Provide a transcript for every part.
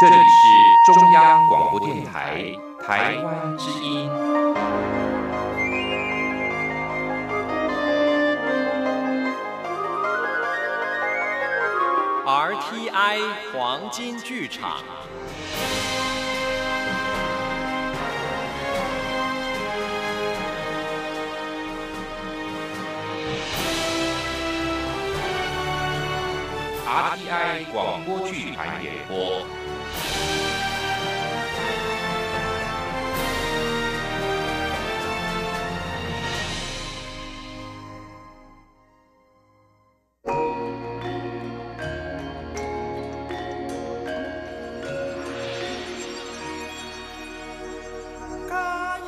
这里是中央广播电台台湾之音。RTI 黄金剧场。RTI 广播剧团演播。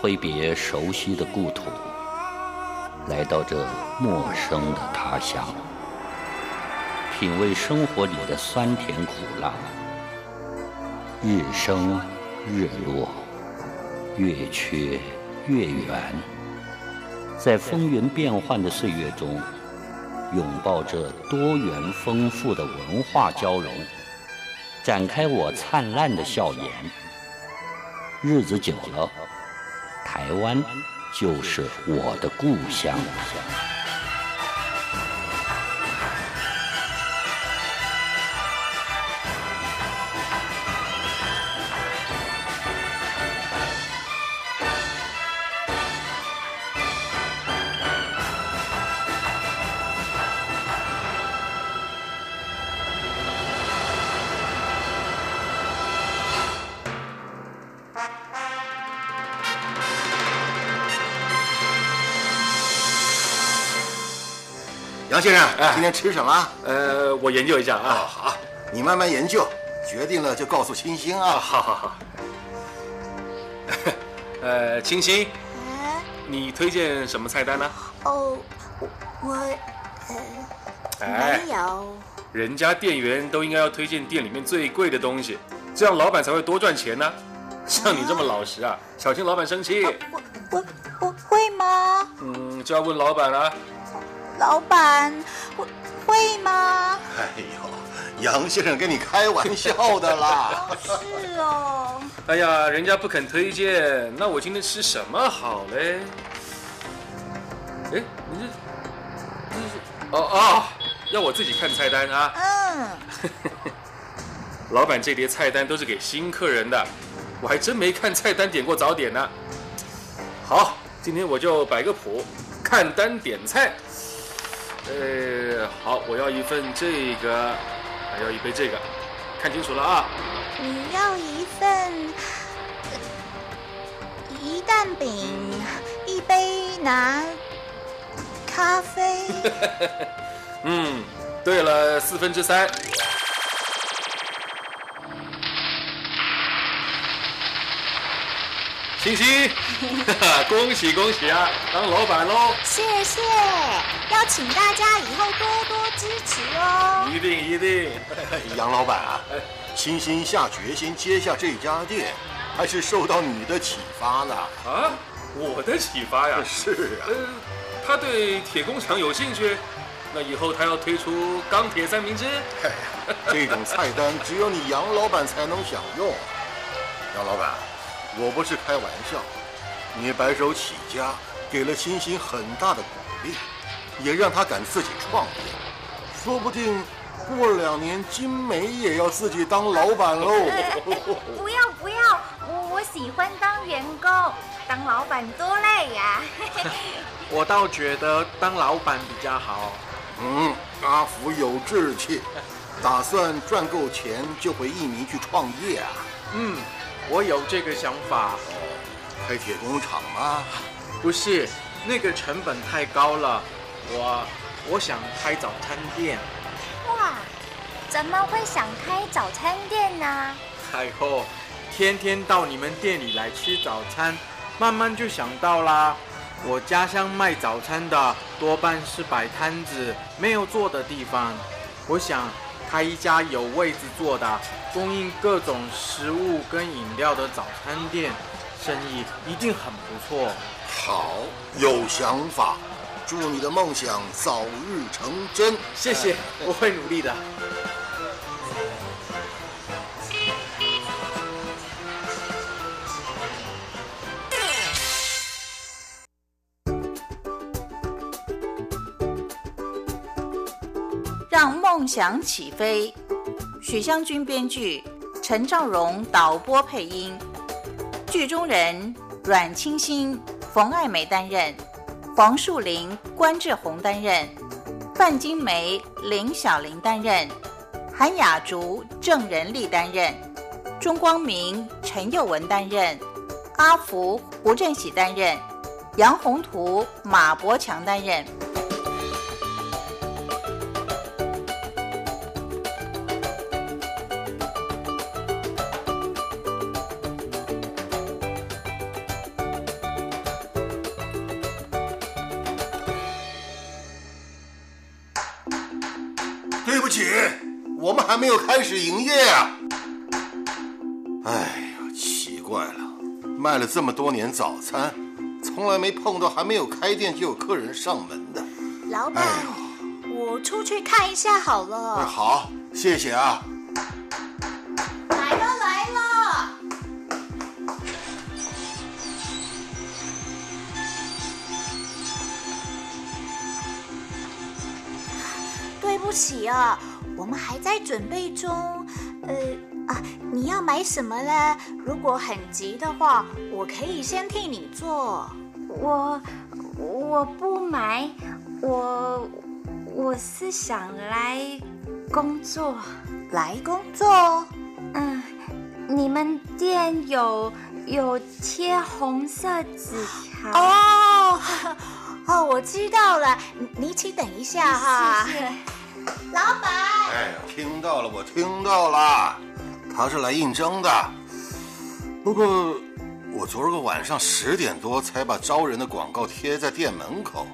挥别熟悉的故土，来到这陌生的他乡，品味生活里的酸甜苦辣，日升日落，月缺月圆，在风云变幻的岁月中，拥抱着多元丰富的文化交融，展开我灿烂的笑颜。日子久了。台湾就是我的故乡。杨先生，今天吃什么？呃，我研究一下啊。好，你慢慢研究，决定了就告诉清新啊。好好好。呃，清新，你推荐什么菜单呢？哦，我我呃没有。人家店员都应该要推荐店里面最贵的东西，这样老板才会多赚钱呢。像你这么老实啊，小心老板生气。我我我会吗？嗯，就要问老板了。老板会会吗？哎呦，杨先生跟你开玩笑的啦。是哦。哎呀，人家不肯推荐，那我今天吃什么好嘞？哎，你这这是哦哦，要我自己看菜单啊？嗯。老板这碟菜单都是给新客人的，我还真没看菜单点过早点呢。好，今天我就摆个谱，看单点菜。呃，好，我要一份这个，还要一杯这个，看清楚了啊！你要一份一蛋饼，一杯拿咖啡。嗯，对了，四分之三。欣欣，恭喜恭喜啊，当老板喽！谢谢，要请大家以后多多支持哦。一定一定，杨老板啊，欣欣下决心接下这家店，还是受到你的启发呢？啊，我的启发呀？是啊。呃，他对铁工厂有兴趣，那以后他要推出钢铁三明治。这种菜单只有你杨老板才能享用，杨老板。我不是开玩笑，你白手起家，给了欣欣很大的鼓励，也让他敢自己创业，说不定过两年金梅也要自己当老板喽。不要不要，我我喜欢当员工，当老板多累呀。我倒觉得当老板比较好。嗯，阿福有志气，打算赚够钱就回印尼去创业啊。嗯。我有这个想法，开铁工厂吗？不是，那个成本太高了。我我想开早餐店。哇，怎么会想开早餐店呢？太后，天天到你们店里来吃早餐，慢慢就想到啦。我家乡卖早餐的多半是摆摊子，没有坐的地方。我想。开一家有位置坐的、供应各种食物跟饮料的早餐店，生意一定很不错。好，有想法，祝你的梦想早日成真。谢谢，我会努力的。让梦想起飞。许湘君编剧，陈兆荣导播配音。剧中人阮清新、冯爱梅担任，黄树林、关志宏担任，范金梅、林小玲担任，韩雅竹、郑仁利担任，钟光明、陈佑文担任，阿福、胡振喜担任，杨宏图、马伯强担任。没有开始营业啊！哎呀，奇怪了，卖了这么多年早餐，从来没碰到还没有开店就有客人上门的。老板，我出去看一下好哎，了。好，谢谢啊。来了来了，对不起啊，我们还在准备中。呃啊，你要买什么呢？如果很急的话，我可以先替你做。我我不买，我我是想来工作。来工作。嗯，你们店有有贴红色纸条？哦，哦，我知道了，你你请等一下哈。谢谢。老板，哎呀，听到了，我听到了，他是来应征的。不过我昨儿个晚上十点多才把招人的广告贴在店门口，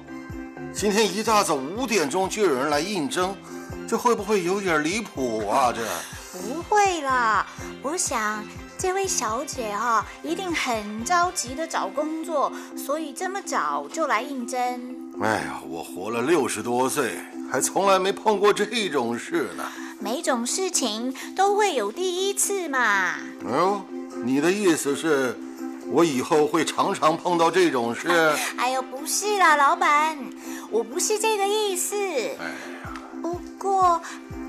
今天一大早五点钟就有人来应征，这会不会有点离谱啊？这，不会啦，我想这位小姐哈、一定很着急的找工作，所以这么早就来应征。哎呀，我活了六十多岁，还从来没碰过这种事呢。每种事情都会有第一次嘛。哦，你的意思是，我以后会常常碰到这种事？哎呦，不是啦，老板，我不是这个意思。哎呀，不过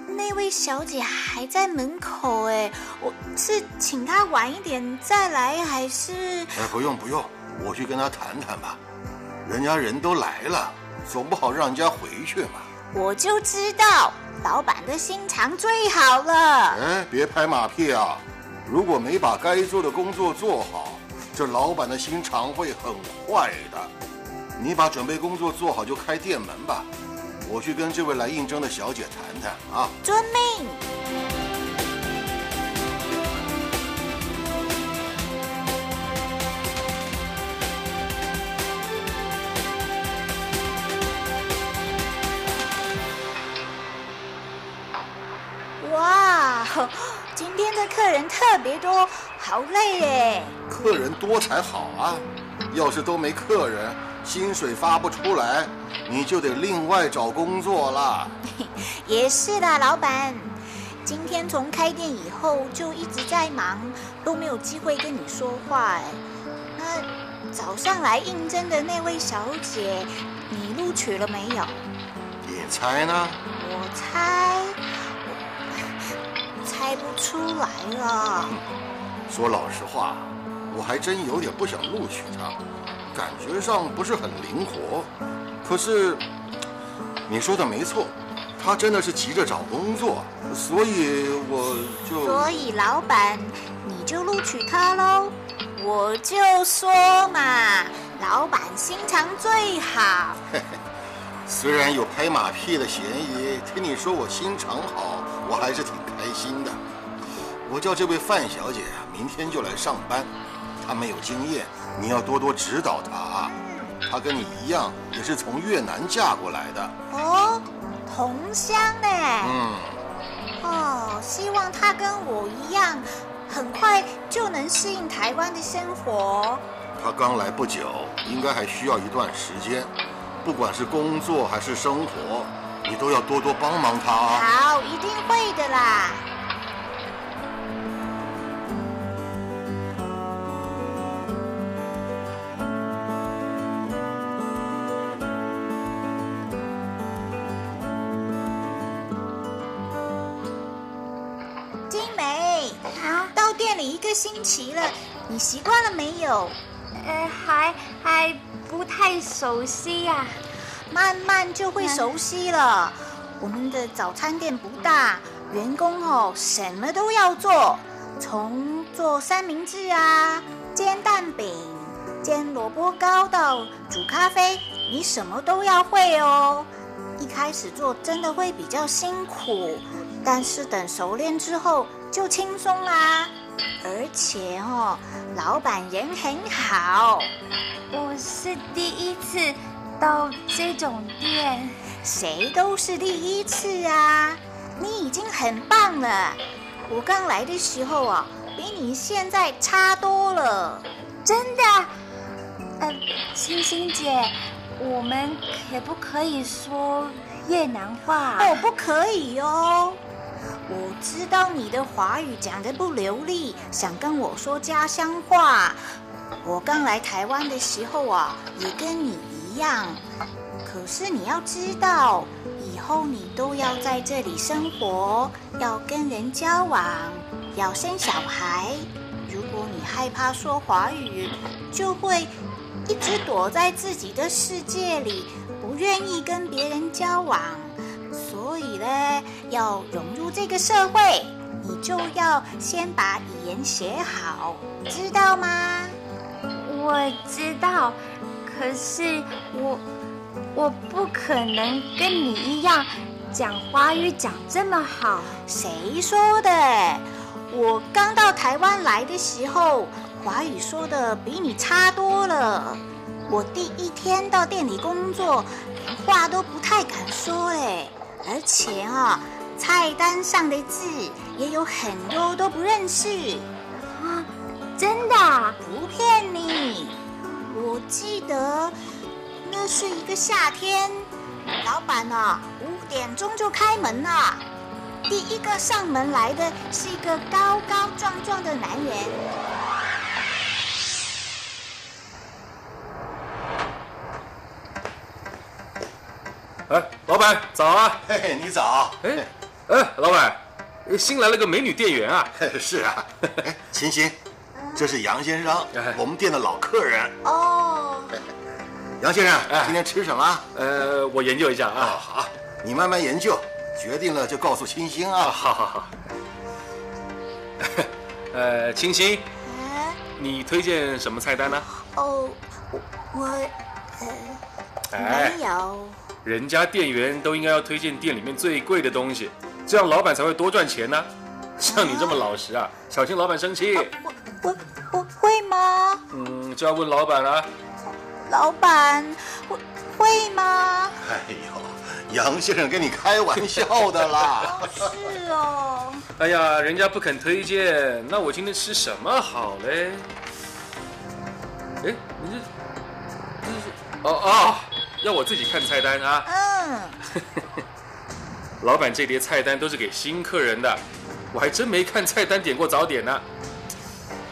那位小姐还在门口哎，我是请她晚一点再来，还是？哎，不用不用，我去跟她谈谈吧。人家人都来了，总不好让人家回去嘛。我就知道老板的心肠最好了。哎，别拍马屁啊！如果没把该做的工作做好，这老板的心肠会很坏的。你把准备工作做好就开店门吧。我去跟这位来应征的小姐谈谈啊。遵命。哇，今天的客人特别多，好累耶。客人多才好啊，要是都没客人，薪水发不出来，你就得另外找工作啦。也是啦，老板。今天从开店以后就一直在忙，都没有机会跟你说话哎。那早上来应征的那位小姐，你录取了没有？你猜呢？我猜，我猜不出来了。说老实话，我还真有点不想录取他，感觉上不是很灵活。可是你说的没错，他真的是急着找工作，所以我就所以老板，你就录取他喽。我就说嘛，老板心肠最好。虽然有拍马屁的嫌疑，听你说我心肠好，我还是挺开心的。我叫这位范小姐啊，明天就来上班。她没有经验，你要多多指导她啊。她跟你一样，也是从越南嫁过来的。哦，同乡呢？嗯，哦，希望她跟我一样，很快就能适应台湾的生活。她刚来不久，应该还需要一段时间。不管是工作还是生活，你都要多多帮忙他啊！好，一定会的啦。金梅，啊，到店里一个星期了，你习惯了没有？呃，还还不太熟悉呀。慢慢就会熟悉了。我们的早餐店不大，员工哦什么都要做，从做三明治啊、煎蛋饼、煎萝卜糕到煮咖啡，你什么都要会哦。一开始做真的会比较辛苦，但是等熟练之后就轻松啦。而且哦，老板人很好。我是第一次到这种店，谁都是第一次啊！你已经很棒了。我刚来的时候啊，比你现在差多了。真的。呃，星星姐，我们可不可以说越南话？哦，不可以哦。我知道你的华语讲得不流利，想跟我说家乡话。我刚来台湾的时候啊，也跟你一样。可是你要知道，以后你都要在这里生活，要跟人交往，要生小孩。如果你害怕说华语，就会一直躲在自己的世界里，不愿意跟别人交往。所以呢，要融入这个社会，你就要先把语言学好，知道吗？我知道，可是我我不可能跟你一样讲华语讲这么好。谁说的？我刚到台湾来的时候，华语说的比你差多了。我第一天到店里工作，连话都不太敢说哎，而且啊，菜单上的字也有很多都不认识。啊，真的啊？不骗你，我记得那是一个夏天，老板啊五点钟就开门了。第一个上门来的是一个高高壮壮的男人。哎，老板早啊！嘿嘿，你早。哎，哎，老板，新来了个美女店员啊！嘿 是啊。哎，欣欣，这是杨先生哎，我们店的老客人。哦，杨先生哎，今天吃什么？呃，我研究一下啊，啊。好，你慢慢研究，决定了就告诉欣欣啊，啊。好好好。呃，清新，啊，你推荐什么菜单呢？哦，我我没有。人家店员都应该要推荐店里面最贵的东西，这样老板才会多赚钱呢。像你这么老实啊，小心老板生气。我我我会吗？嗯，就要问老板了。老板，会会吗？哎呦，杨先生跟你开玩笑的啦。哦，是哦。哎呀，人家不肯推荐，那我今天吃什么好嘞？哎，你这这是哦哦，要我自己看菜单啊。嗯，老板这碟菜单都是给新客人的，我还真没看菜单点过早点呢。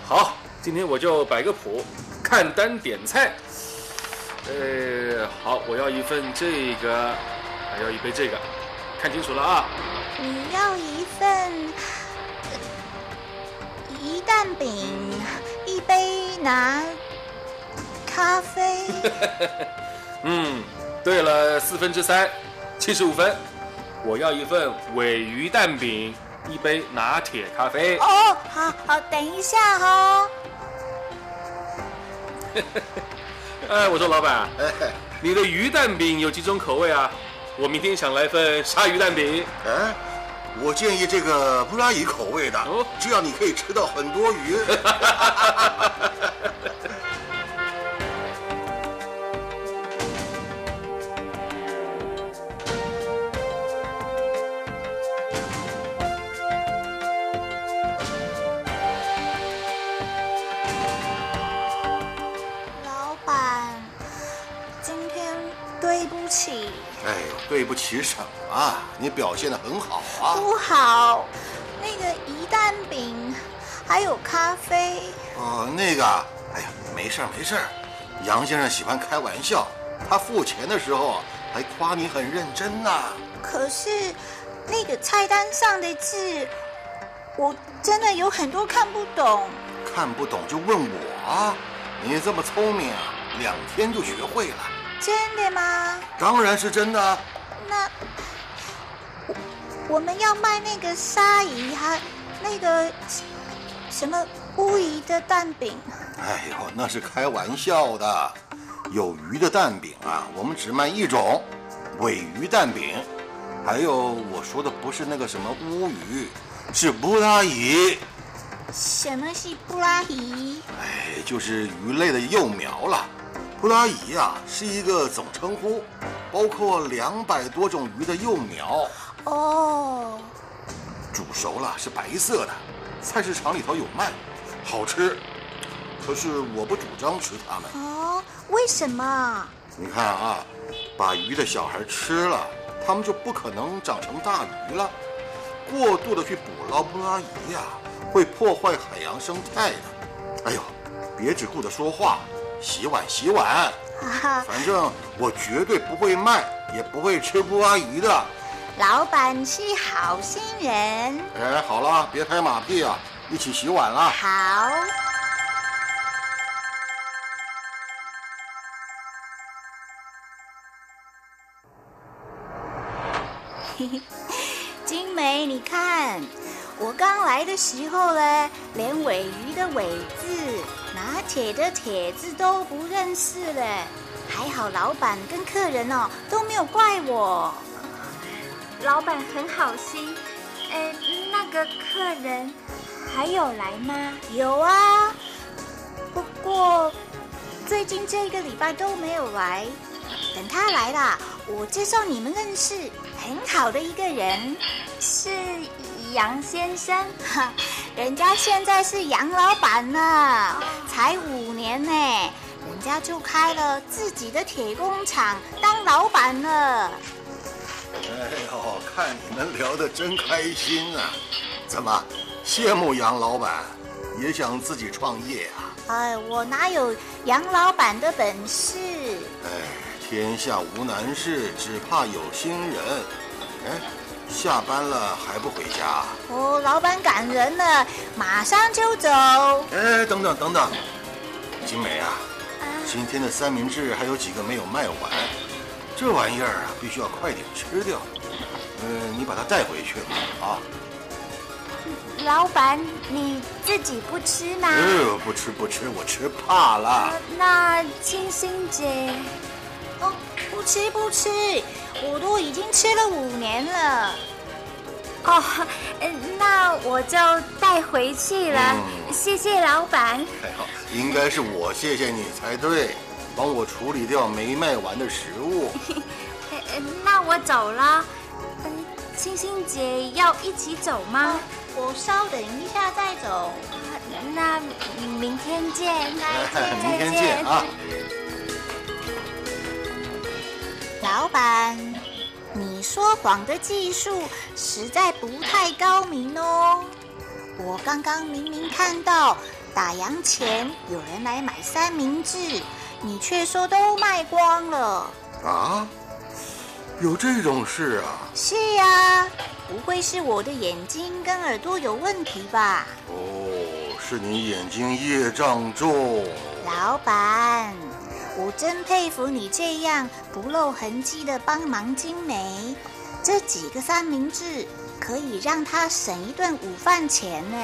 好，今天我就摆个谱，看单点菜。呃，好，我要一份这个，还要一杯这个，看清楚了啊。你要一份呃鱼蛋饼，一杯拿咖啡。嗯，对了，四分之三，七十五分。我要一份尾鱼蛋饼，一杯拿铁咖啡。哦，好好，等一下哦。哎，我说老板，哎你的鱼蛋饼有几种口味啊？我明天想来份鲨鱼蛋饼。哎，我建议这个布拉鱼口味的哦，这样你可以吃到很多鱼。不起，哎呦，对不起什么？你表现的很好啊。不好。那个鱼蛋饼，还有咖啡。哦，那个，哎呀，没事儿没事儿。杨先生喜欢开玩笑，他付钱的时候还夸你很认真呐、可是那个菜单上的字，我真的有很多看不懂。看不懂就问我啊！你这么聪明啊，两天就学会了。真的吗？当然是真的。那我我们要卖那个鲨鱼，还那个什么乌鱼的蛋饼。哎呦，那是开玩笑的。有鱼的蛋饼啊，我们只卖一种，尾鱼蛋饼。还有我说的不是那个什么乌鱼，是布拉鱼。什么是布拉鱼？哎，就是鱼类的幼苗了。布拉鱼啊，是一个总称呼，包括两百多种鱼的幼苗。哦。煮熟了是白色的，菜市场里头有卖，好吃。可是我不主张吃它们。哦，为什么？你看啊，把鱼的小孩吃了，它们就不可能长成大鱼了。过度的去捕捞布拉鱼呀，会破坏海洋生态的。哎呦，别只顾着说话，洗碗洗碗。反正我绝对不会卖，也不会吃不阿鱼的。老板是好心人。哎，好了，别拍马屁啊，一起洗碗了。好。嘿 嘿金梅，你看，我刚来的时候呢，连尾鱼的尾字、拿铁的铁字都不认识嘞。还好老板跟客人哦都没有怪我。老板很好心。哎，那个客人还有来吗？有啊，不过最近这个礼拜都没有来。等他来了，我介绍你们认识。很好的一个人，是杨先生，人家现在是杨老板呢，才五年呢，人家就开了自己的铁工厂当老板了。哎呦，看你们聊得真开心啊！怎么羡慕杨老板，也想自己创业啊？哎，我哪有杨老板的本事？哎。天下无难事，只怕有心人。哎，下班了还不回家？哦，老板赶人呢，马上就走。哎，等等等等，金梅啊，今天的三明治还有几个没有卖完，这玩意儿啊，必须要快点吃掉。嗯，你把它带回去吧，啊。老板，你自己不吃吗？呃，不吃不吃，我吃怕了。那清新姐。哦，不吃不吃，我都已经吃了五年了。哦，那我就带回去了。谢谢老板。还好，应该是我谢谢你才对，帮我处理掉没卖完的食物。那我走了。星星姐要一起走吗？我稍等一下再走。那明天见。明天见啊。老板，你说谎的技术实在不太高明哦。我刚刚明明看到打烊前有人来买三明治，你却说都卖光了。啊？有这种事啊？是啊，不会是我的眼睛跟耳朵有问题吧？哦，是你眼睛业障重。老板。我真佩服你这样不露痕迹的帮忙金梅，这几个三明治可以让她省一顿午饭钱呢。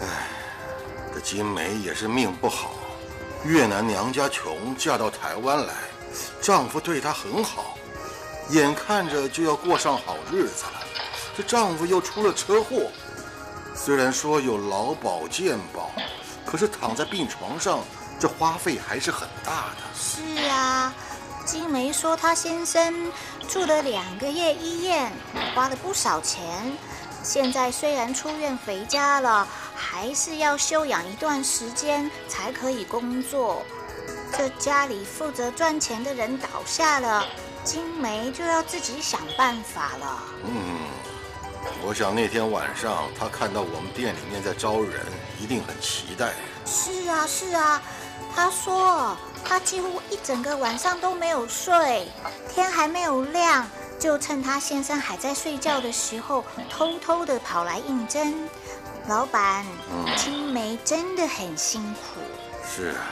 唉，这金梅也是命不好，越南娘家穷，嫁到台湾来，丈夫对她很好，眼看着就要过上好日子了，这丈夫又出了车祸，虽然说有劳保健保，可是躺在病床上。这花费还是很大的。是啊，金梅说她先生住了两个月医院，花了不少钱。现在虽然出院回家了，还是要休养一段时间才可以工作。这家里负责赚钱的人倒下了，金梅就要自己想办法了。嗯，我想那天晚上她看到我们店里面在招人，一定很期待。是啊，是啊。他说：“他几乎一整个晚上都没有睡，天还没有亮，就趁他先生还在睡觉的时候，偷偷的跑来应征。老板，青梅真的很辛苦。是啊，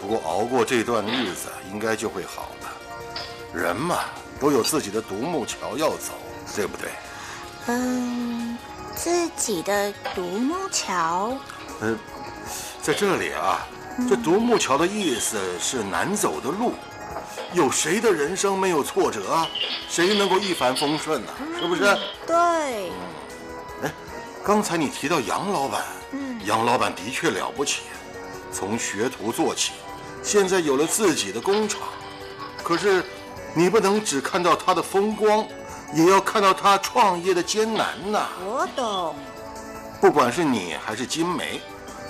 不过熬过这段日子，应该就会好了。人嘛，都有自己的独木桥要走，对不对？嗯，自己的独木桥。嗯，在这里啊，这独木桥的意思是难走的路。有谁的人生没有挫折啊？谁能够一帆风顺呢？是不是？对。哎，刚才你提到杨老板，嗯，杨老板的确了不起，从学徒做起，现在有了自己的工厂。可是，你不能只看到他的风光，也要看到他创业的艰难呐。我懂。不管是你还是金梅，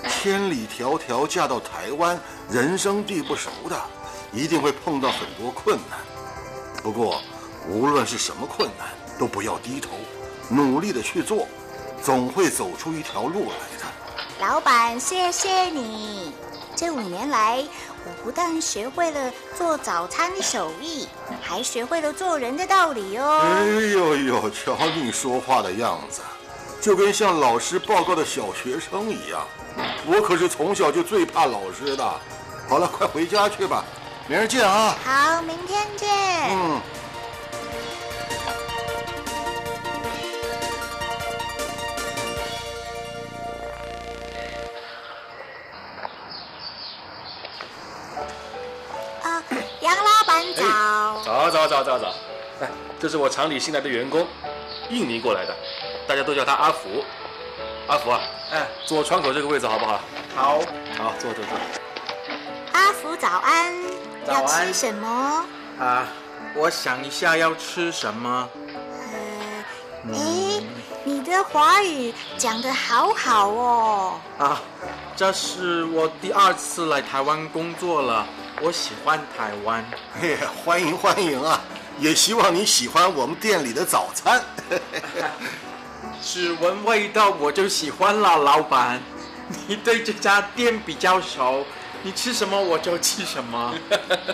千里迢迢嫁到台湾，人生地不熟的。一定会碰到很多困难，不过无论是什么困难，都不要低头，努力的去做，总会走出一条路来的。老板，谢谢你！这五年来，我不但学会了做早餐的手艺，还学会了做人的道理哦。哎呦呦，瞧你说话的样子，就跟向老师报告的小学生一样。我可是从小就最怕老师的。好了，快回家去吧。明儿见啊！好，明天见。嗯。啊，杨老板早。早早早早早。哎，这是我厂里新来的员工，印尼过来的，大家都叫他阿福。阿福啊，哎，坐窗口这个位置好不好？好。好，坐坐坐。阿福早安。要吃什么啊？我想一下要吃什么。呃，哎，你的华语讲得好好哦。啊，这是我第二次来台湾工作了，我喜欢台湾。嘿，欢迎欢迎啊！也希望你喜欢我们店里的早餐。只闻味道我就喜欢了，老板。你对这家店比较熟。你吃什么我就吃什么。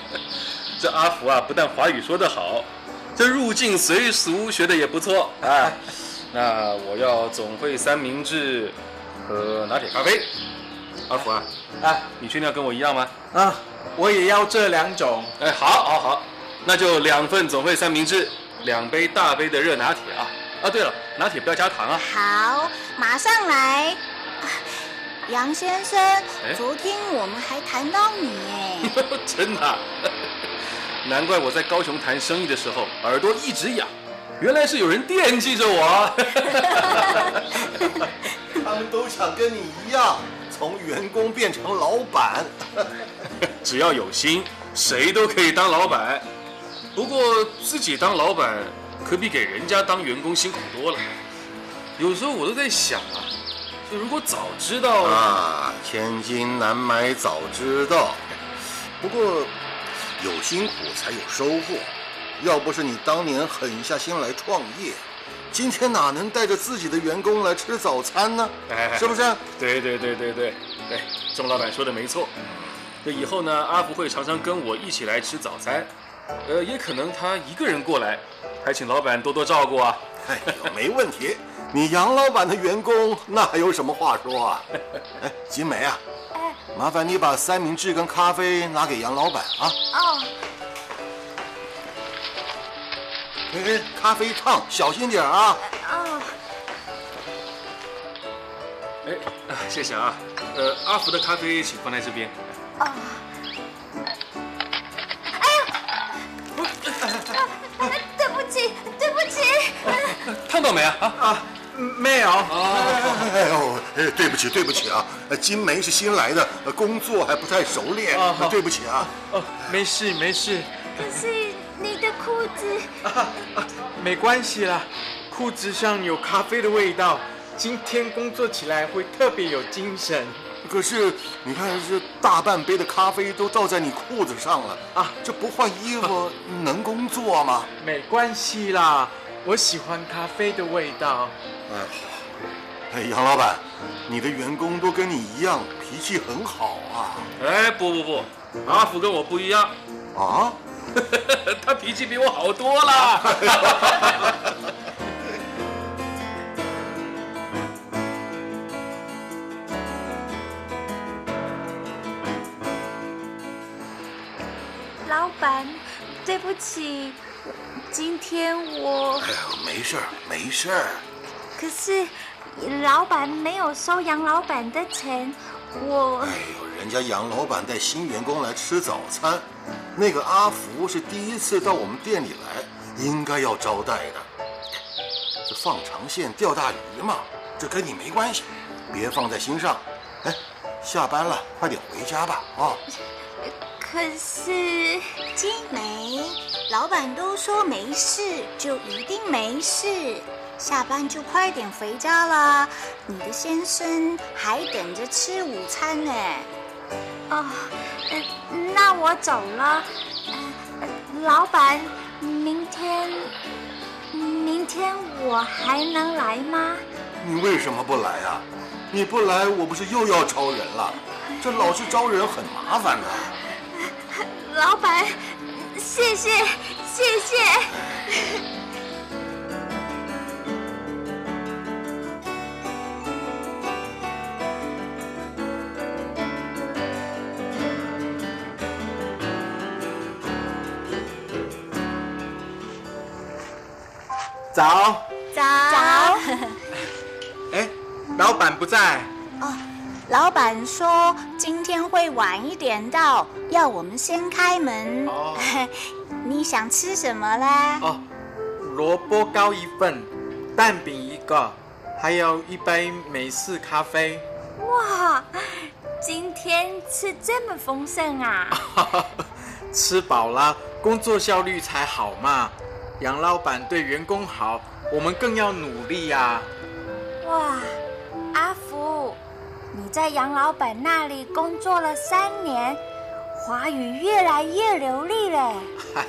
这阿福啊，不但华语说得好，这入境随俗学的也不错啊。那我要总会三明治和拿铁咖啡。阿福啊，啊，你确定要跟我一样吗？啊，我也要这两种。哎，好，好，好，那就两份总会三明治，两杯大杯的热拿铁啊。啊，对了，拿铁不要加糖啊。好，马上来。杨先生，昨天我们还谈到你哎，真的，难怪我在高雄谈生意的时候耳朵一直痒，原来是有人惦记着我。他们都想跟你一样，从员工变成老板。只要有心，谁都可以当老板。不过自己当老板可比给人家当员工辛苦多了。有时候我都在想啊。如果早知道啊，千金难买早知道。不过有辛苦才有收获，要不是你当年狠下心来创业，今天哪能带着自己的员工来吃早餐呢？是不是？对对对对对对，钟老板说的没错。那以后呢，阿福会常常跟我一起来吃早餐，呃，也可能他一个人过来，还请老板多多照顾啊。哎呦，没问题。你杨老板的员工，那还有什么话说啊？哎，金梅啊，麻烦你把三明治跟咖啡拿给杨老板啊。哦。哎，咖啡烫，小心点啊。哦。哎，谢谢啊。呃，阿福的咖啡请放在这边。哦。没啊？啊。没有。哎呦，对不起，对不起啊！金梅是新来的，工作还不太熟练，对不起啊。哦，没事没事。可是你的裤子……没关系啦，裤子上有咖啡的味道，今天工作起来会特别有精神。可是你看，这大半杯的咖啡都倒在你裤子上了啊！这不换衣服能工作吗？没关系啦，我喜欢咖啡的味道。哎，哎，杨老板，你的员工都跟你一样，脾气很好啊。哎，不不不，阿福跟我不一样。啊？他脾气比我好多了。老板，对不起，今天我哎呀，没事儿，没事儿。可是老板没有收杨老板的钱，我哎呦，人家杨老板带新员工来吃早餐，那个阿福是第一次到我们店里来，应该要招待的。这放长线钓大鱼嘛，这跟你没关系，别放在心上。哎，下班了，快点回家吧啊！可是金梅，老板都说没事，就一定没事。下班就快点回家啦，你的先生还等着吃午餐呢。哦，呃那我走了。呃老板，明天明天我还能来吗？你为什么不来啊？你不来，我不是又要招人了？这老是招人很麻烦的。老板，谢谢谢谢。早，早。哎，老板不在。哦老板说今天会晚一点到，要我们先开门。哦 你想吃什么啦？哦，萝卜糕一份，蛋饼一个，还有一杯美式咖啡。哇，今天吃这么丰盛啊！吃饱了，工作效率才好嘛。杨老板对员工好，我们更要努力呀、哇，阿福，你在杨老板那里工作了三年，华语越来越流利嘞。嗨，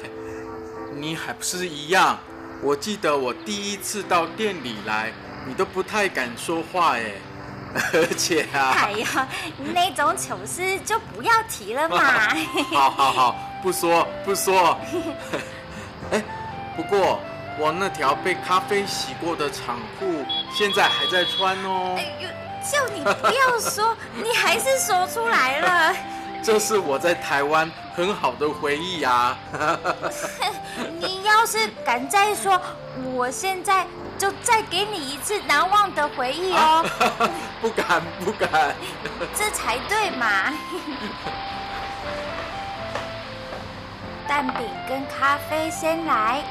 你还不是一样？我记得我第一次到店里来，你都不太敢说话哎，而且啊，哎呀，那种糗事就不要提了嘛。好好好，不说不说。哎，不过我那条被咖啡洗过的长裤现在还在穿哦哎。呦，叫你不要说，你还是说出来了。这是我在台湾很好的回忆啊！你要是敢再说，我现在就再给你一次难忘的回忆哦，不敢不敢。这才对嘛。蛋饼跟咖啡先来，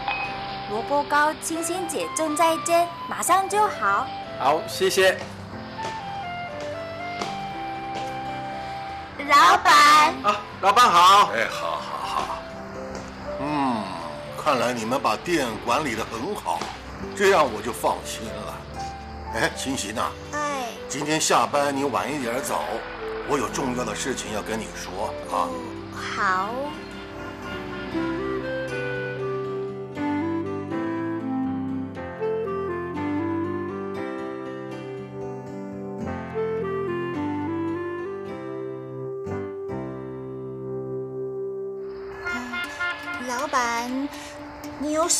萝卜糕清新姐正在煎，马上就好。好，谢谢。老板，啊，老板好。哎，好好好。嗯，看来你们把店管理的很好，这样我就放心了。哎，欣欣呐、哎，今天下班你晚一点走，我有重要的事情要跟你说啊。好。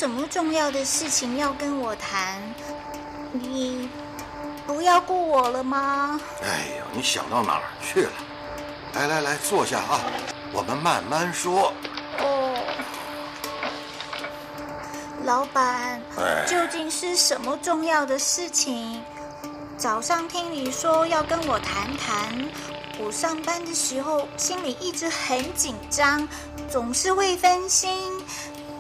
什么重要的事情要跟我谈？你不要顾我了吗？哎呦，你想到哪儿去了？来来来，坐下啊，我们慢慢说。哦，老板，哎究竟是什么重要的事情？早上听你说要跟我谈谈，我上班的时候心里一直很紧张，总是会分心。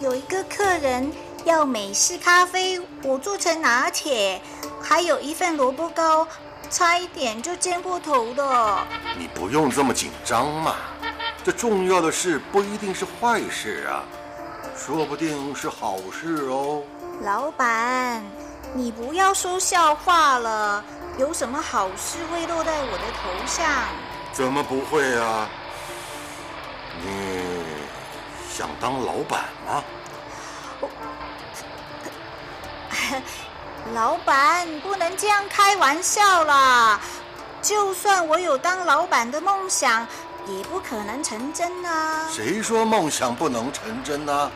有一个客人要美式咖啡，我做成拿铁，还有一份萝卜糕，差一点就煎过头的。你不用这么紧张嘛，这重要的事不一定是坏事啊，说不定是好事哦。老板，你不要说笑话了，有什么好事会落在我的头上？怎么不会啊？你想当老板吗？老板，不能这样开玩笑啦！就算我有当老板的梦想，也不可能成真啊。谁说梦想不能成真呢？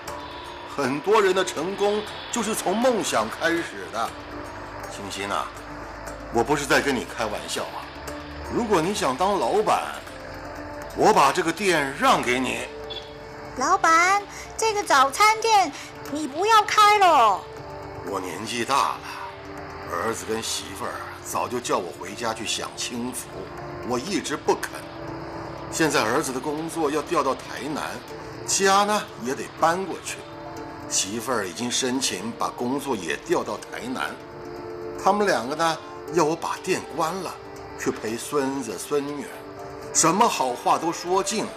很多人的成功就是从梦想开始的。欣欣啊，我不是在跟你开玩笑啊。如果你想当老板，我把这个店让给你。老板，这个早餐店你不要开了。我年纪大了，儿子跟媳妇儿早就叫我回家去享清福，我一直不肯。现在儿子的工作要调到台南，家呢也得搬过去。媳妇儿已经申请把工作也调到台南，他们两个呢要我把店关了，去陪孙子孙女，什么好话都说尽了。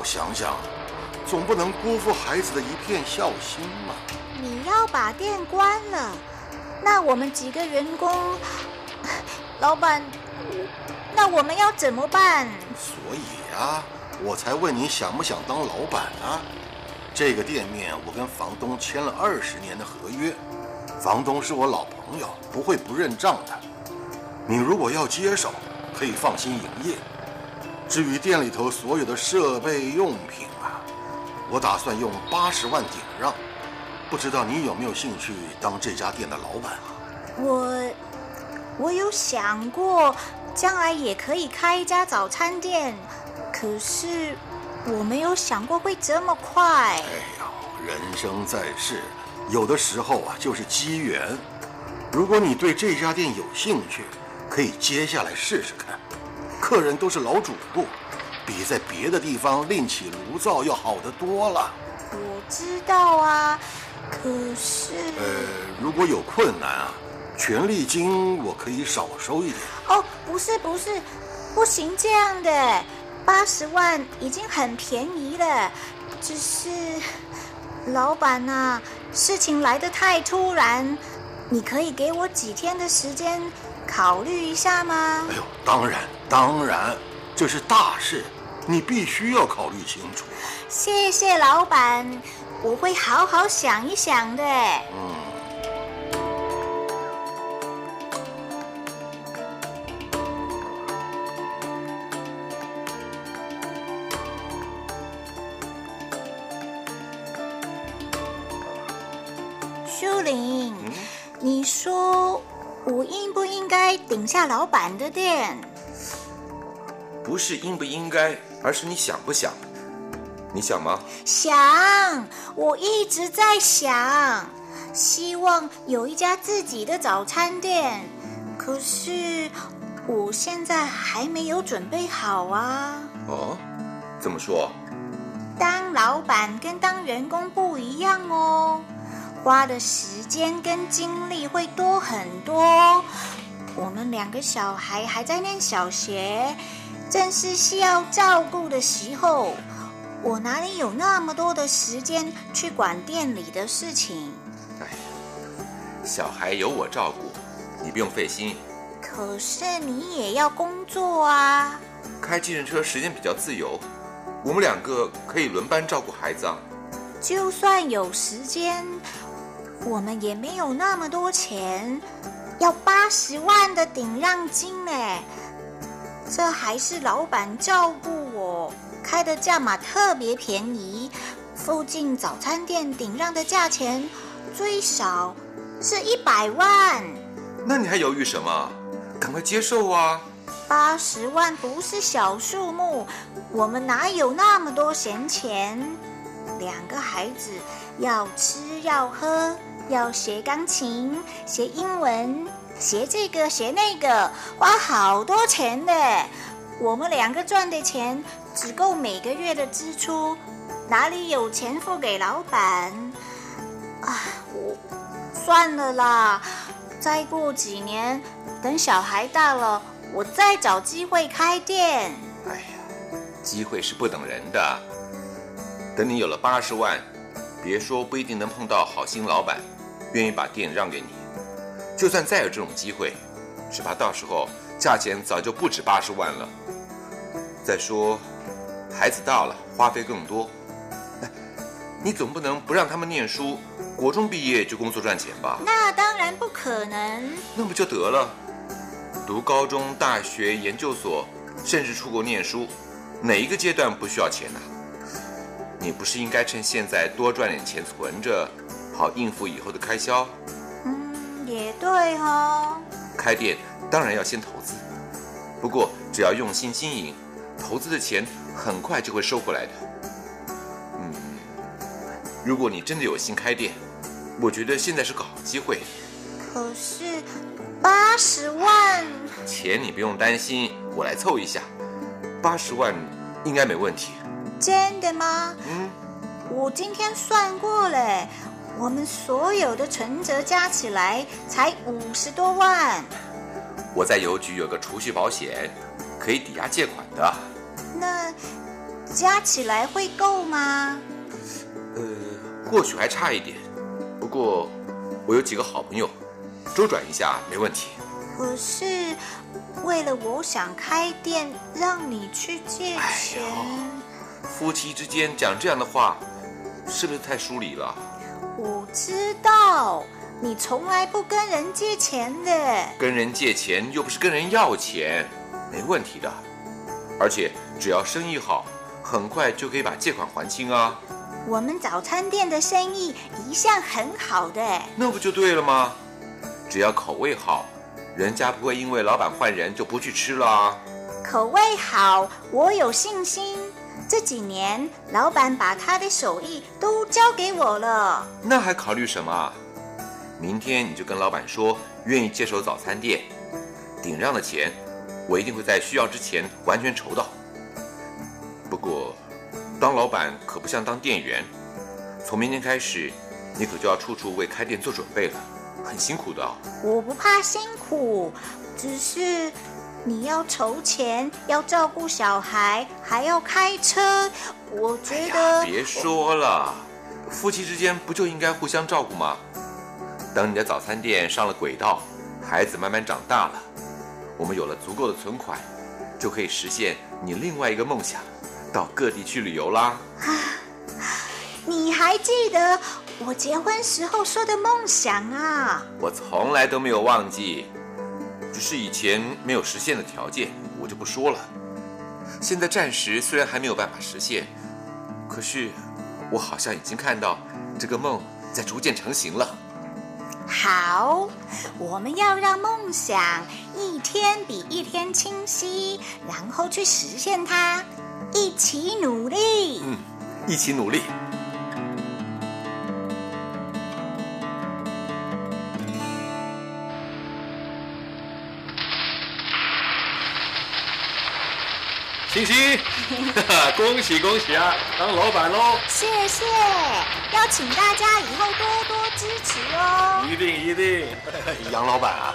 我想想，总不能辜负孩子的一片孝心嘛。你要把店关了，那我们几个员工，老板，那我们要怎么办？所以啊，我才问你想不想当老板啊？这个店面我跟房东签了二十年的合约，房东是我老朋友，不会不认账的。你如果要接手，可以放心营业。至于店里头所有的设备用品啊，我打算用八十万顶让。不知道你有没有兴趣当这家店的老板啊？我我有想过，将来也可以开一家早餐店，可是我没有想过会这么快。哎呦，人生在世，有的时候啊就是机缘。如果你对这家店有兴趣，可以接下来试试看。客人都是老主顾，比在别的地方另起炉灶要好得多了。我知道啊。可是，呃，如果有困难啊，权利金我可以少收一点。哦，不是不是，不行这样的，八十万已经很便宜了。只是，老板呐，事情来得太突然，你可以给我几天的时间考虑一下吗？哎呦，当然当然，这是大事，你必须要考虑清楚。谢谢老板。我会好好想一想的。嗯。我应不应该顶下老板的店？不是应不应该，而是你想不想。你想吗？想，我一直在想，希望有一家自己的早餐店。可是我现在还没有准备好啊。哦，怎么说？当老板跟当员工不一样哦，花的时间跟精力会多很多。我们两个小孩还在念小学，正是需要照顾的时候。我哪里有那么多的时间去管店里的事情？哎，小孩有我照顾，你不用费心。可是你也要工作啊。开计程车时间比较自由，我们两个可以轮班照顾孩子啊。就算有时间，我们也没有那么多钱，要八十万的顶让金呢。这还是老板照顾我。开的价码特别便宜，附近早餐店顶让的价钱最少是一百万。那你还犹豫什么？赶快接受啊！八十万不是小数目，我们哪有那么多闲钱？两个孩子要吃要喝，要学钢琴、学英文、学这个学那个，花好多钱的。我们两个赚的钱。只够每个月的支出，哪里有钱付给老板？啊，我算了啦，再过几年，等小孩大了，我再找机会开店。哎呀，机会是不等人的。等你有了八十万，别说不一定能碰到好心老板，愿意把店让给你。就算再有这种机会，只怕到时候价钱早就不止八十万了。再说。孩子大了，花费更多。你总不能不让他们念书，国中毕业就工作赚钱吧？那当然不可能。那不就得了？读高中、大学、研究所，甚至出国念书，哪一个阶段不需要钱呢？你不是应该趁现在多赚点钱存着，好应付以后的开销？嗯，也对哦。开店当然要先投资，不过只要用心经营，投资的钱很快就会收回来的。嗯，如果你真的有心开店，我觉得现在是个好机会。可是八十万，钱你不用担心，我来凑一下，八十万应该没问题。真的吗？嗯，我今天算过了，我们所有的存折加起来才五十多万。我在邮局有个储蓄保险，可以抵押借款的。那加起来会够吗？呃，或许还差一点，不过我有几个好朋友，周转一下没问题。可是为了我想开店，让你去借钱。夫妻之间讲这样的话，是不是太疏离了？我知道你从来不跟人借钱的。跟人借钱又不是跟人要钱，没问题的。而且只要生意好，很快就可以把借款还清啊。我们早餐店的生意一向很好的。那不就对了吗？只要口味好，人家不会因为老板换人就不去吃了。口味好，我有信心。这几年，老板把他的手艺都交给我了。那还考虑什么？明天你就跟老板说，愿意接手早餐店，顶让的钱，我一定会在需要之前完全筹到。不过，当老板可不像当店员，从明天开始，你可就要处处为开店做准备了，很辛苦的。我不怕辛苦，只是。你要筹钱，要照顾小孩，还要开车，我觉得……别说了，夫妻之间不就应该互相照顾吗？等你的早餐店上了轨道，孩子慢慢长大了，我们有了足够的存款，就可以实现你另外一个梦想，到各地去旅游啦。你还记得我结婚时候说的梦想啊？我从来都没有忘记。只是以前没有实现的条件，我就不说了。现在暂时虽然还没有办法实现，可是我好像已经看到这个梦在逐渐成型了。好，我们要让梦想一天比一天清晰，然后去实现它，一起努力。嗯，一起努力。欣欣，恭喜恭喜啊！当老板喽！谢谢，要请大家以后多多支持哦。一定一定。杨老板啊，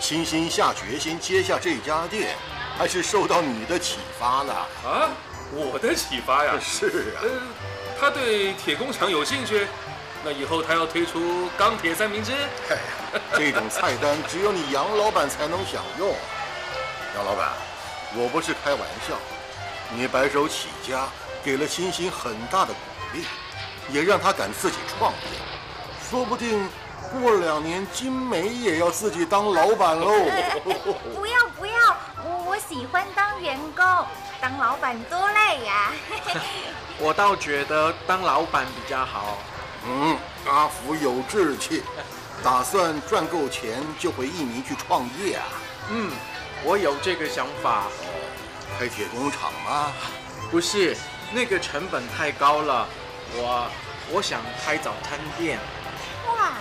欣欣下决心接下这家店，还是受到你的启发呢？啊，我的启发呀？是啊。呃，他对铁工厂有兴趣，那以后他要推出钢铁三明治。这种菜单只有你杨老板才能享用。杨老板，我不是开玩笑。你白手起家，给了欣欣很大的鼓励，也让他敢自己创业。说不定过两年，金梅也要自己当老板喽。不要不要，我我喜欢当员工，当老板多累呀。我倒觉得当老板比较好。嗯，阿福有志气，打算赚够钱就回印尼去创业啊。嗯，我有这个想法。开铁工厂吗？不是，那个成本太高了。我我想开早餐店。哇，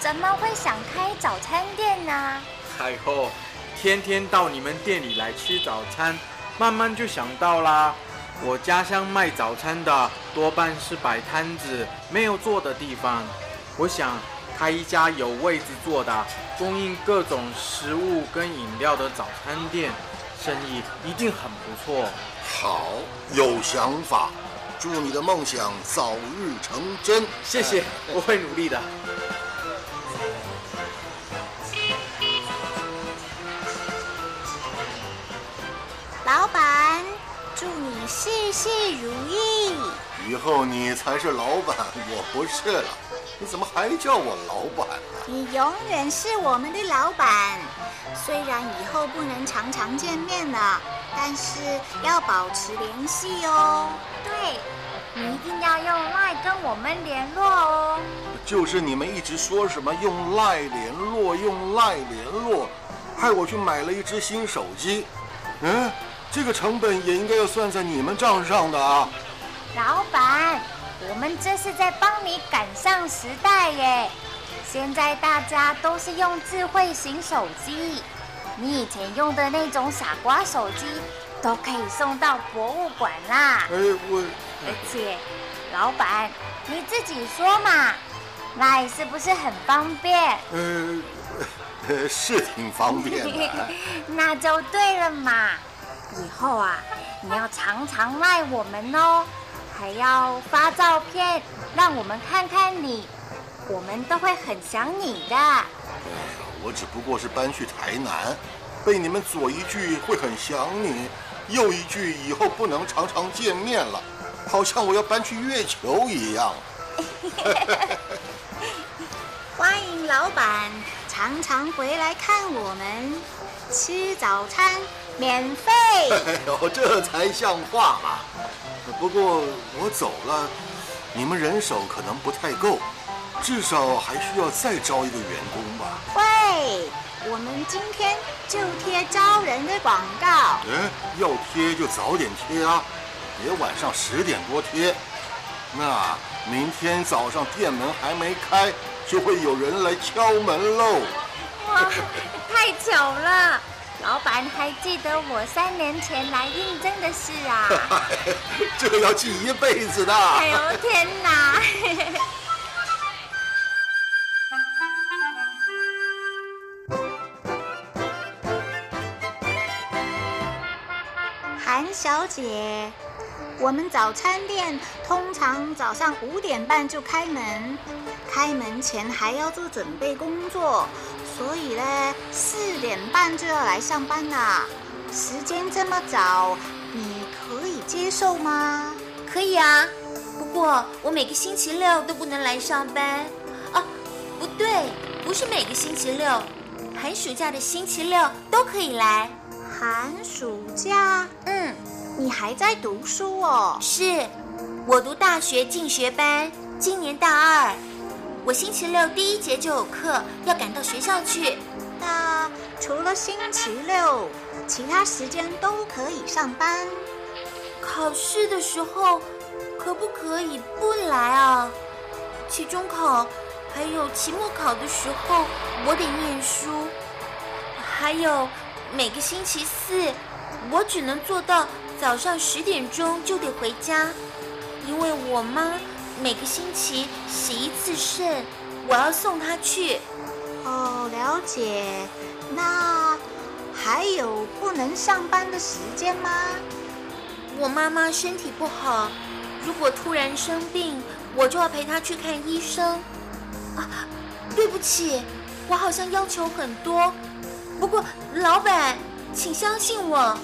怎么会想开早餐店呢？海后，天天到你们店里来吃早餐，慢慢就想到啦。我家乡卖早餐的多半是摆摊子，没有坐的地方。我想开一家有位子坐的，供应各种食物跟饮料的早餐店。生意一定很不错。好，有想法，祝你的梦想早日成真。谢谢，我会努力的。老板，祝你事事如意。以后你才是老板，我不是了。你怎么还叫我老板呢？你永远是我们的老板。虽然以后不能常常见面了，但是要保持联系哦。对，你一定要用赖跟我们联络哦。就是你们一直说什么用赖联络，用赖联络，害我去买了一只新手机。嗯，这个成本也应该要算在你们账上的啊。老板，我们这是在帮你赶上时代耶。现在大家都是用智慧型手机，你以前用的那种傻瓜手机都可以送到博物馆啦。哎，我而且，老板你自己说嘛，那是不是很方便？呃，是挺方便的。那就对了嘛。以后啊，你要常常赖我们哦，还要发照片让我们看看你。我们都会很想你的。我只不过是搬去台南，被你们左一句会很想你，右一句以后不能常常见面了，好像我要搬去月球一样。欢迎老板常常回来看我们，吃早餐免费。哎 呦，这才像话嘛！不过我走了，你们人手可能不太够。至少还需要再招一个员工吧。喂，我们今天就贴招人的广告。嗯，要贴就早点贴啊，别晚上十点多贴。那明天早上店门还没开，就会有人来敲门喽。哇，太巧了！老板还记得我三年前来应征的事啊？这个要记一辈子的。哎呦天哪！小姐，我们早餐店通常早上五点半就开门，开门前还要做准备工作，所以呢，四点半就要来上班啦。时间这么早，你可以接受吗？可以啊，不过我每个星期六都不能来上班。啊，不对，不是每个星期六，寒暑假的星期六都可以来。寒暑假，嗯，你还在读书哦？是，我读大学进学班，今年大二。我星期六第一节就有课，要赶到学校去。那除了星期六，其他时间都可以上班？考试的时候可不可以不来啊？期中考还有期末考的时候，我得念书，还有。每个星期四，我只能做到早上十点钟就得回家，因为我妈每个星期洗一次肾，我要送她去。哦，了解。那还有不能上班的时间吗？我妈妈身体不好，如果突然生病，我就要陪她去看医生。啊，对不起，我好像要求很多。不过，老板，请相信我，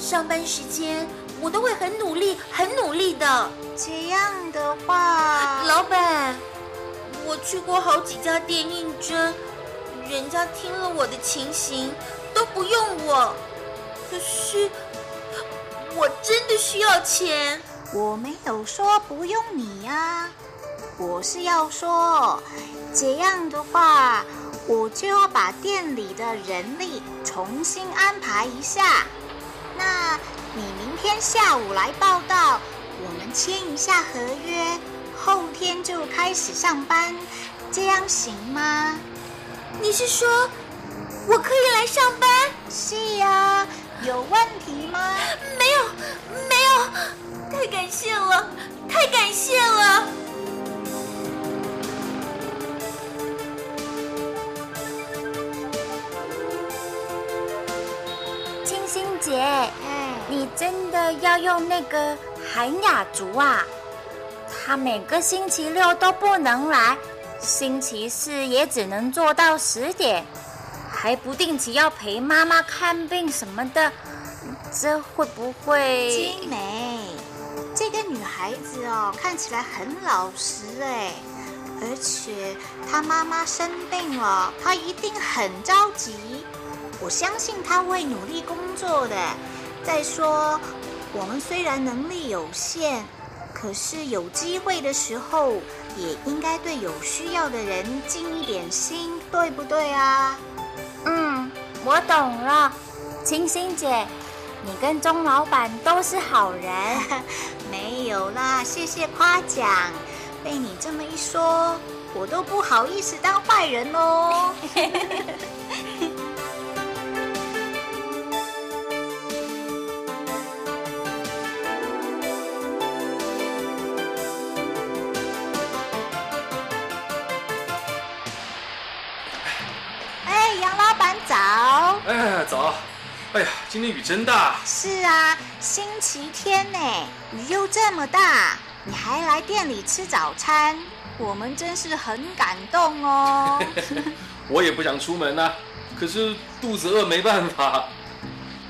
上班时间我都会很努力、很努力的。这样的话，老板，我去过好几家店应征，人家听了我的情形都不用我。可是，我真的需要钱。我没有说不用你啊，我是要说，这样的话。我就要把店里的人力重新安排一下。那你明天下午来报道，我们签一下合约，后天就开始上班，这样行吗？你是说我可以来上班？是呀，有问题吗？没有，没有，太感谢了，太感谢了。姐，你真的要用那个韩雅竹啊？他每个星期六都不能来，星期四也只能做到十点，还不定期要陪妈妈看病什么的，这会不会？金梅，这个女孩子哦，看起来很老实哎，而且她妈妈生病了，她一定很着急。我相信他会努力工作的，再说，我们虽然能力有限，可是有机会的时候，也应该对有需要的人尽一点心，对不对啊？嗯，我懂了，清新姐，你跟钟老板都是好人。没有啦，谢谢夸奖。被你这么一说，我都不好意思当坏人喽。早。哎，呀，今天雨真大。是啊，星期天呢，雨又这么大。你还来店里吃早餐，我们真是很感动哦。我也不想出门呐，可是肚子饿没办法。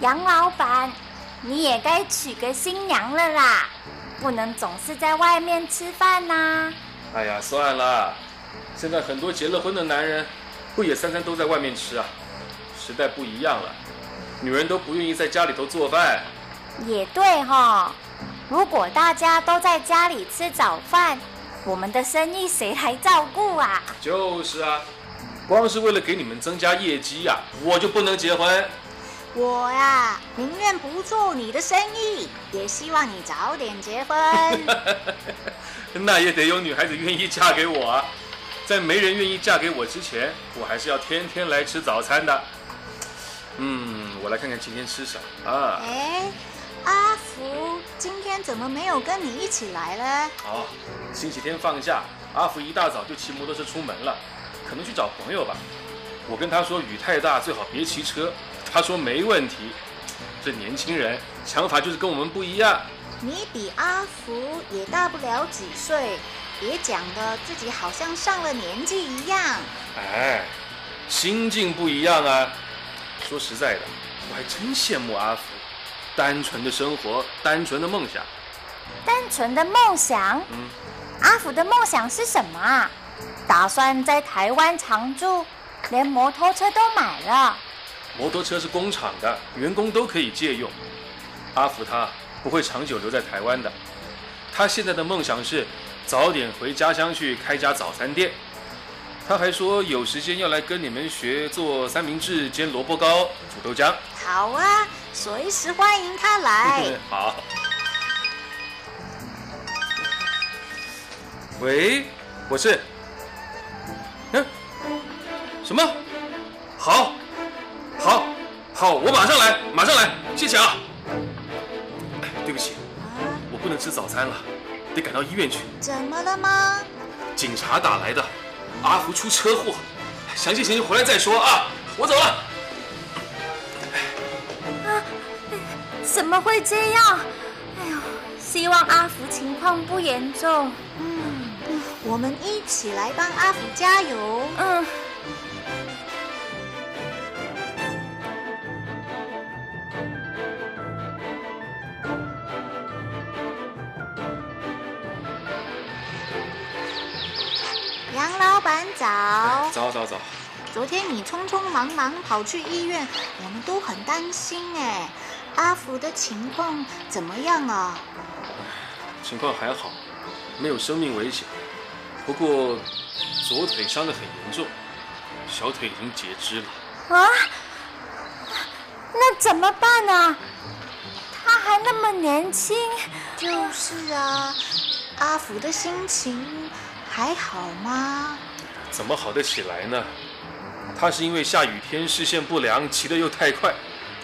杨老板，你也该娶个新娘了啦，不能总是在外面吃饭呐。哎呀，算了，现在很多结了婚的男人，不也三餐都在外面吃啊？时代不一样了，女人都不愿意在家里头做饭。也对哈。如果大家都在家里吃早饭，我们的生意谁来照顾啊？就是啊，光是为了给你们增加业绩呀，我就不能结婚。我呀，宁愿不做你的生意，也希望你早点结婚。那也得有女孩子愿意嫁给我啊！在没人愿意嫁给我之前，我还是要天天来吃早餐的。嗯，我来看看今天吃什么啊？哎。阿福今天怎么没有跟你一起来呢？哦，星期天放假，阿福一大早就骑摩托车出门了，可能去找朋友吧。我跟他说雨太大，最好别骑车。他说没问题。这年轻人想法就是跟我们不一样。你比阿福也大不了几岁，别讲的自己好像上了年纪一样。哎，心境不一样啊。说实在的，我还真羡慕阿福。单纯的生活，单纯的梦想。单纯的梦想。嗯，阿福的梦想是什么啊？打算在台湾常住，连摩托车都买了。摩托车是工厂的，员工都可以借用。阿福他不会长久留在台湾的。他现在的梦想是早点回家乡去开家早餐店。他还说有时间要来跟你们学做三明治煎萝卜糕、煮豆浆。好啊。随时欢迎他来。好。喂，我是。嗯？什么？好，好，好，我马上来，马上来，谢谢啊。哎，对不起，我不能吃早餐了，得赶到医院去。怎么了吗？警察打来的，阿福出车祸，详细情形回来再说啊。我走了。怎么会这样？哎呦，希望阿福情况不严重。嗯，我们一起来帮阿福加油。嗯。老板早。早早早。昨天你匆匆忙忙跑去医院，我们都很担心哎。阿福的情况怎么样啊？情况还好，没有生命危险。不过左腿伤得很严重，小腿已经截肢了。啊？那怎么办呢？他还那么年轻。就是啊，阿福的心情还好吗？怎么好得起来呢？他是因为下雨天视线不良，骑得又太快。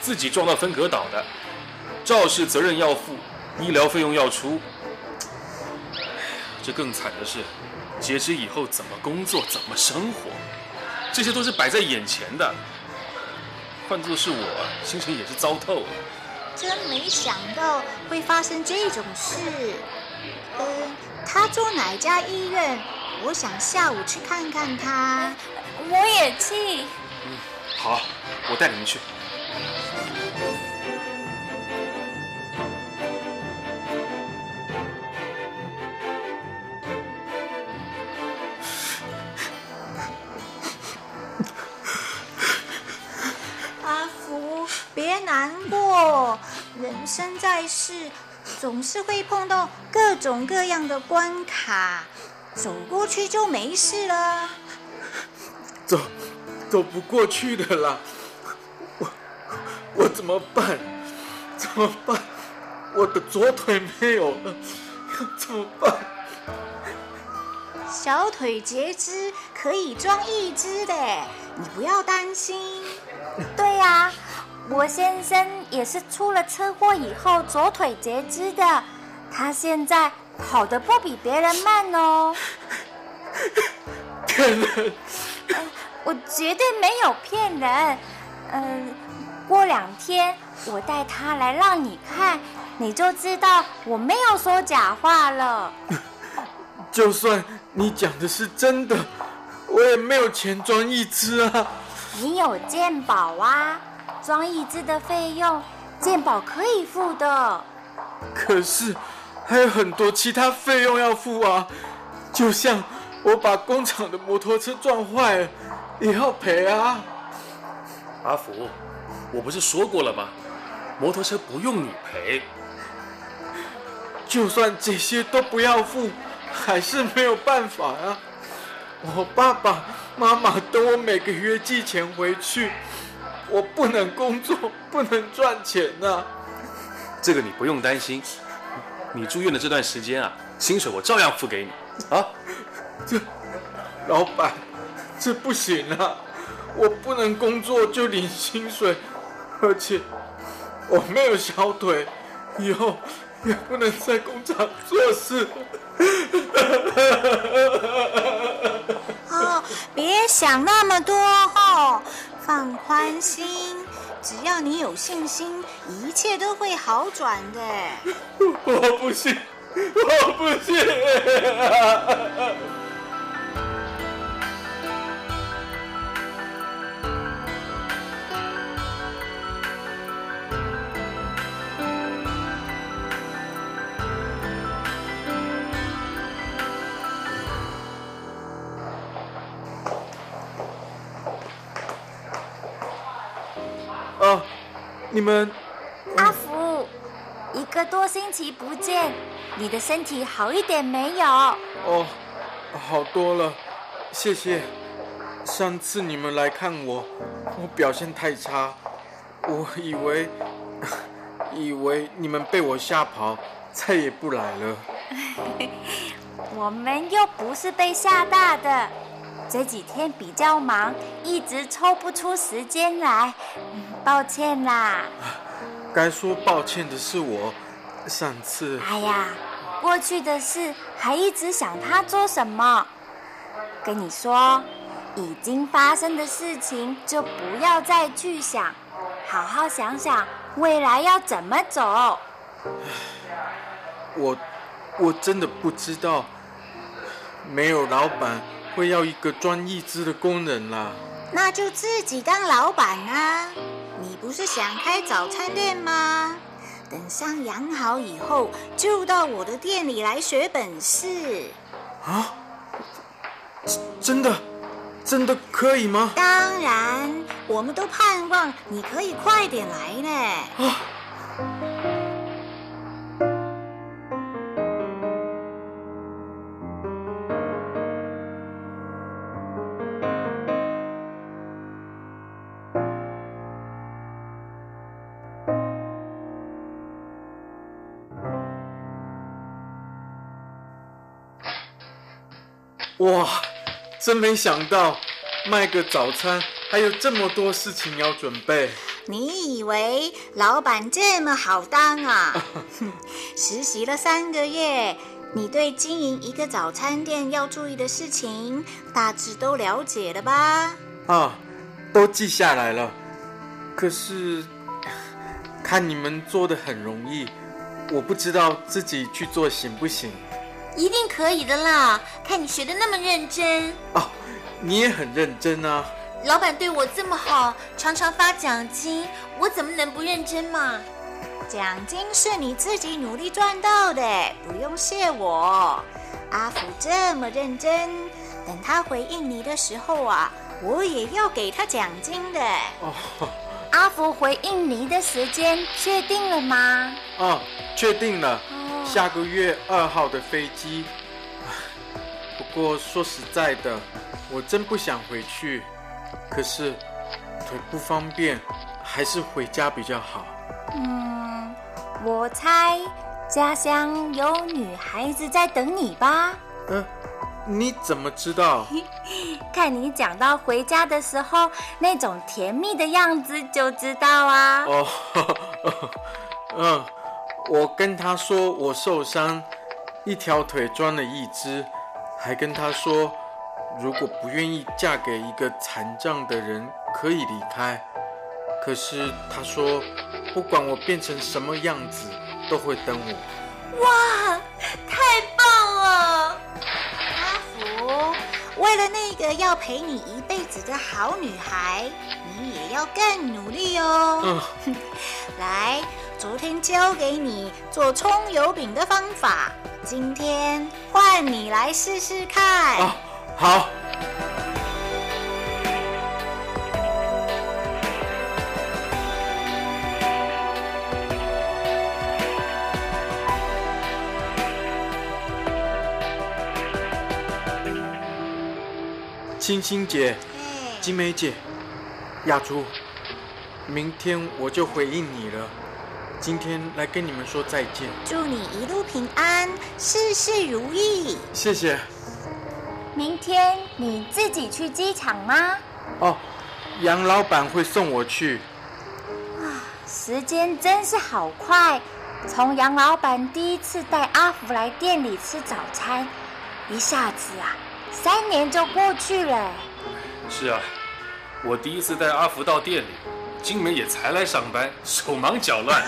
自己撞到分隔岛的，肇事责任要负，医疗费用要出。这更惨的是，截肢以后怎么工作，怎么生活，这些都是摆在眼前的。换做是我，心情也是糟透了。真没想到会发生这种事。呃，他住哪家医院？我想下午去看看他。我也去。嗯，好，我带你们去。阿福，别难过，人生在世，总是会碰到各种各样的关卡，走过去就没事了。走，走不过去的啦！我，我怎么办？怎么办？我的左腿没有了，要怎么办？小腿截肢可以装一只的，你不要担心。对呀，我先生也是出了车祸以后左腿截肢的，他现在跑得不比别人慢哦。骗人！我绝对没有骗人。嗯，过两天我带他来让你看，你就知道我没有说假话了。就算你讲的是真的，我也没有钱装义肢啊。你有鉴宝啊，装椅子的费用鉴宝可以付的。可是还有很多其他费用要付啊，就像我把工厂的摩托车撞坏了，也要赔啊。阿福，我不是说过了吗？摩托车不用你赔。就算这些都不要付。还是没有办法啊！我爸爸妈妈等我每个月寄钱回去，我不能工作，不能赚钱呐。这个你不用担心，你住院的这段时间啊，薪水我照样付给你啊。这，老板，这不行啊！我不能工作就领薪水，而且我没有小腿，以后也不能在工厂做事。哦，别想那么多哦，放宽心，只要你有信心，一切都会好转的。我不信，我不信。你们，阿福，一个多星期不见，你的身体好一点没有？哦，好多了，谢谢。上次你们来看我，我表现太差，我以为，以为你们被我吓跑，再也不来了。我们又不是被吓大的。这几天比较忙，一直抽不出时间来，抱歉啦。该说抱歉的是我，上次。哎呀，过去的事还一直想他做什么？跟你说，已经发生的事情就不要再去想，好好想想未来要怎么走。我，我真的不知道，没有老板。会要一个专义肢的工人啦，那就自己当老板啊！你不是想开早餐店吗？等伤养好以后，就到我的店里来学本事。啊？真的？真的可以吗？当然，我们都盼望你可以快点来呢。啊！哇，真没想到，卖个早餐还有这么多事情要准备。你以为老板这么好当啊？实习了三个月，你对经营一个早餐店要注意的事情大致都了解了吧？啊，都记下来了。可是看你们做的很容易，我不知道自己去做行不行。一定可以的啦！看你学的那么认真哦，你也很认真啊。老板对我这么好，常常发奖金，我怎么能不认真嘛？奖金是你自己努力赚到的，不用谢我。阿福这么认真，等他回应你的时候啊，我也要给他奖金的。哦，阿阿福回应你的时间确定了吗？哦，确定了，下个月二号的飞机。不过说实在的，我真不想回去，可是腿不方便，还是回家比较好。嗯，我猜家乡有女孩子在等你吧？嗯。你怎么知道？看你讲到回家的时候那种甜蜜的样子就知道啊。哦，嗯，我跟他说我受伤，一条腿装了一只，还跟他说如果不愿意嫁给一个残障的人可以离开。可是他说不管我变成什么样子都会等我。哇，太棒了！阿福为了那个要陪你一辈子的好女孩，你也要更努力哦。来，昨天教给你做葱油饼的方法，今天换你来试试看。哦，好。青青姐，金梅姐，雅竹，明天我就回应你了。今天来跟你们说再见。祝你一路平安，事事如意。谢谢。明天你自己去机场吗？哦，杨老板会送我去。啊，时间真是好快，从杨老板第一次带阿福来店里吃早餐，一下子啊。三年就过去了。是啊，我第一次带阿福到店里，金梅也才来上班，手忙脚乱。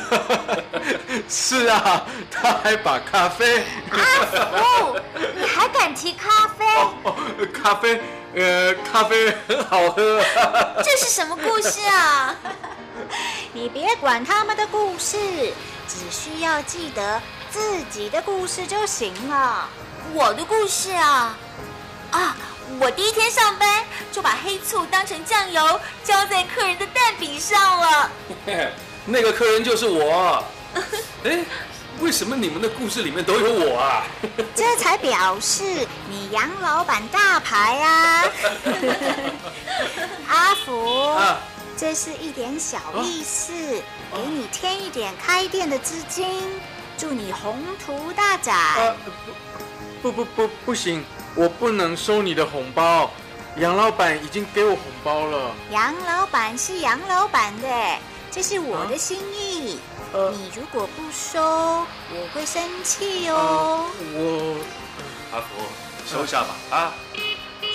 是啊，他还把咖啡……阿福，你还敢提咖啡？咖啡，呃，咖啡很好喝。这是什么故事啊？你别管他们的故事，只需要记得自己的故事就行了。我的故事啊。啊！我第一天上班就把黑醋当成酱油浇在客人的蛋饼上了。那个客人就是我。哎，为什么你们的故事里面都有我啊？这才表示你杨老板大牌啊！阿福，这是一点小意思，给你添一点开店的资金，祝你宏图大展。不不不，不行。我不能收你的红包，杨老板已经给我红包了。杨老板是杨老板的，这是我的心意。你如果不收，我会生气哦。我，阿福，收下吧啊。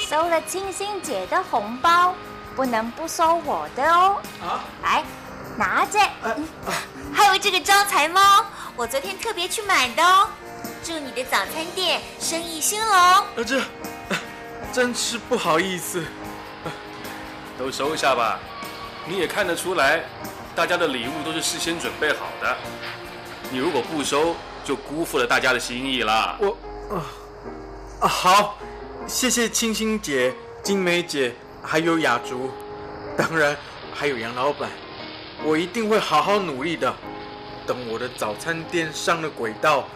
收了清新姐的红包，不能不收我的哦。啊，来，拿着。还有这个招财猫，我昨天特别去买的哦。祝你的早餐店生意兴隆。呃，这真是不好意思，都收下吧。你也看得出来，大家的礼物都是事先准备好的。你如果不收，就辜负了大家的心意了。我啊啊，好，谢谢清新姐、金梅姐，还有雅竹，当然还有杨老板，我一定会好好努力的。等我的早餐店上了轨道。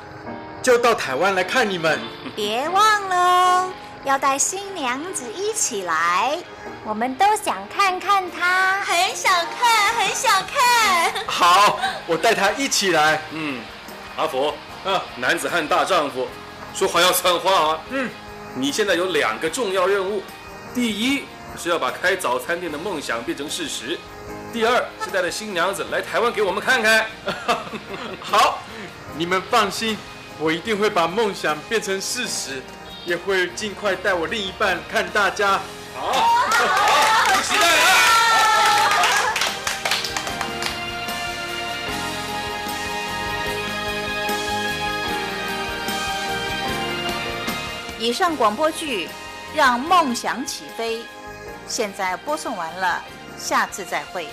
就到台湾来看你们，别忘了要带新娘子一起来，我们都想看看她，很想看，很想看。好，我带她一起来。嗯，阿福，啊，男子汉大丈夫，说话要算话啊。嗯，你现在有两个重要任务，第一是要把开早餐店的梦想变成事实，第二是带着新娘子来台湾给我们看看。好，你们放心。我一定会把梦想变成事实，也会尽快带我另一半看大家。好，好，期待啊！以上广播剧《让梦想起飞》，现在播送完了，下次再会。